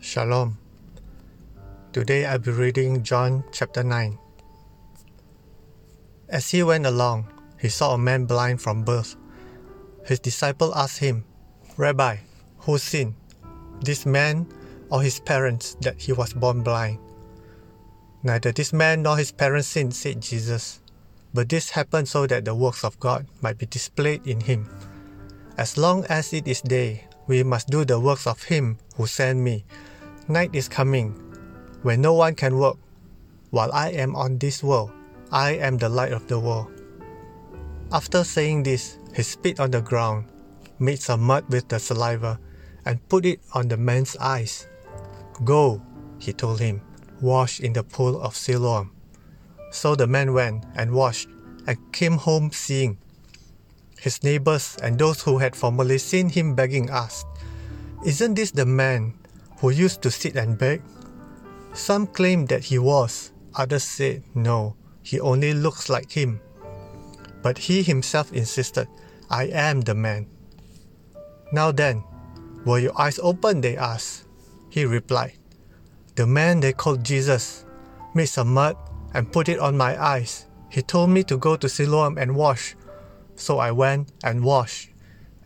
Shalom. Today I'll be reading John chapter 9. As he went along, he saw a man blind from birth. His disciple asked him, Rabbi, who sinned, this man or his parents, that he was born blind? Neither this man nor his parents sinned, said Jesus. But this happened so that the works of God might be displayed in him. As long as it is day, we must do the works of him who sent me. Night is coming, when no one can work. While I am on this world, I am the light of the world. After saying this, he spit on the ground, made some mud with the saliva, and put it on the man's eyes. Go, he told him, wash in the pool of Siloam. So the man went and washed and came home seeing. His neighbors and those who had formerly seen him begging asked, Isn't this the man who used to sit and beg? Some claimed that he was, others said, No, he only looks like him. But he himself insisted, I am the man. Now then, were your eyes open? They asked. He replied, The man they called Jesus made some mud and put it on my eyes. He told me to go to Siloam and wash. So I went and washed,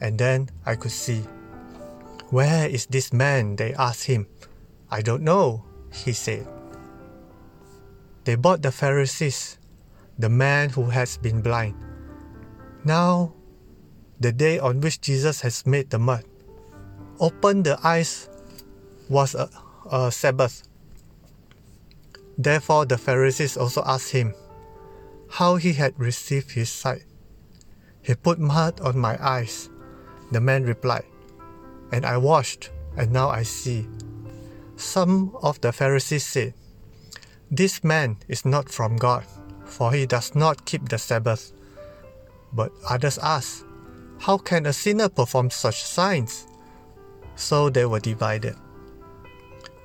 and then I could see. Where is this man? They asked him. I don't know, he said. They brought the Pharisees, the man who has been blind. Now, the day on which Jesus has made the mud, opened the eyes was a, a Sabbath. Therefore, the Pharisees also asked him how he had received his sight. He put mud on my eyes. The man replied, And I washed, and now I see. Some of the Pharisees said, This man is not from God, for he does not keep the Sabbath. But others asked, How can a sinner perform such signs? So they were divided.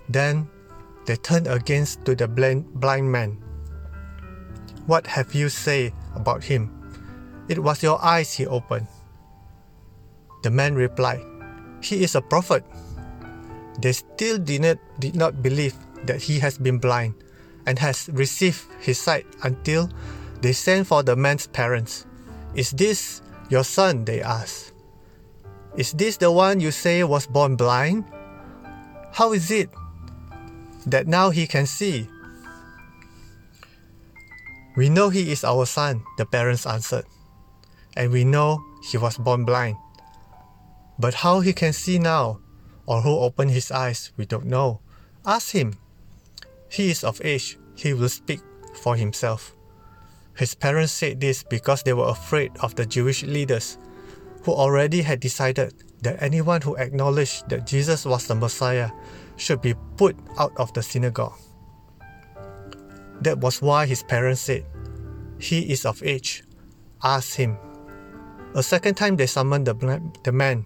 Then they turned against to the blind, blind man. What have you say about him? It was your eyes he opened. The man replied, He is a prophet. They still did not, did not believe that he has been blind and has received his sight until they sent for the man's parents. Is this your son? They asked. Is this the one you say was born blind? How is it that now he can see? We know he is our son, the parents answered, and we know he was born blind. But how he can see now, or who opened his eyes, we don't know. Ask him. He is of age, he will speak for himself. His parents said this because they were afraid of the Jewish leaders, who already had decided that anyone who acknowledged that Jesus was the Messiah should be put out of the synagogue. That was why his parents said, He is of age. Ask him. A second time they summoned the, man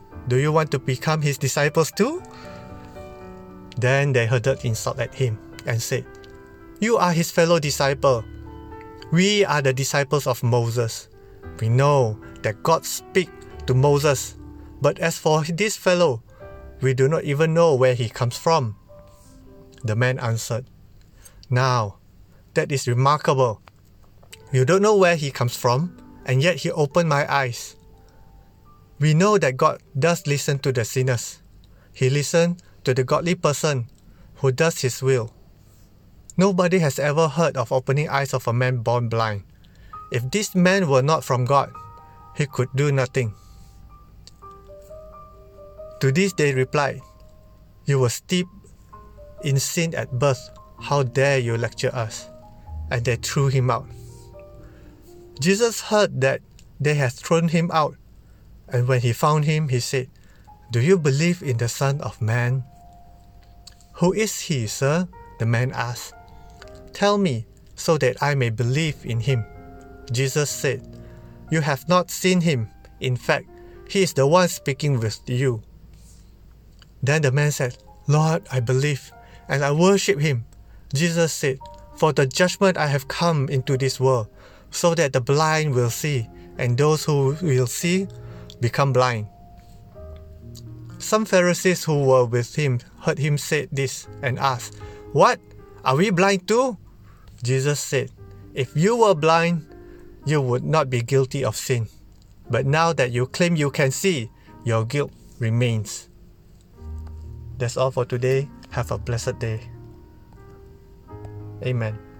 Do you want to become his disciples too? Then they hurled insult at him and said, You are his fellow disciple. We are the disciples of Moses. We know that God speak to Moses, but as for this fellow, we do not even know where he comes from. The man answered, Now, that is remarkable. You don't know where he comes from, and yet he opened my eyes. We know that God does listen to the sinners. He listens to the godly person who does his will. Nobody has ever heard of opening eyes of a man born blind. If this man were not from God, he could do nothing. To this they replied, You were steeped in sin at birth. How dare you lecture us? And they threw him out. Jesus heard that they had thrown him out, and when he found him, he said, Do you believe in the Son of Man? Who is he, sir? The man asked. Tell me, so that I may believe in him. Jesus said, You have not seen him. In fact, he is the one speaking with you. Then the man said, Lord, I believe, and I worship him. Jesus said, For the judgment I have come into this world, so that the blind will see, and those who will see become blind. Some Pharisees who were with him heard him say this and asked, What? Are we blind too? Jesus said, If you were blind, you would not be guilty of sin. But now that you claim you can see, your guilt remains. That's all for today. Have a blessed day. Amen.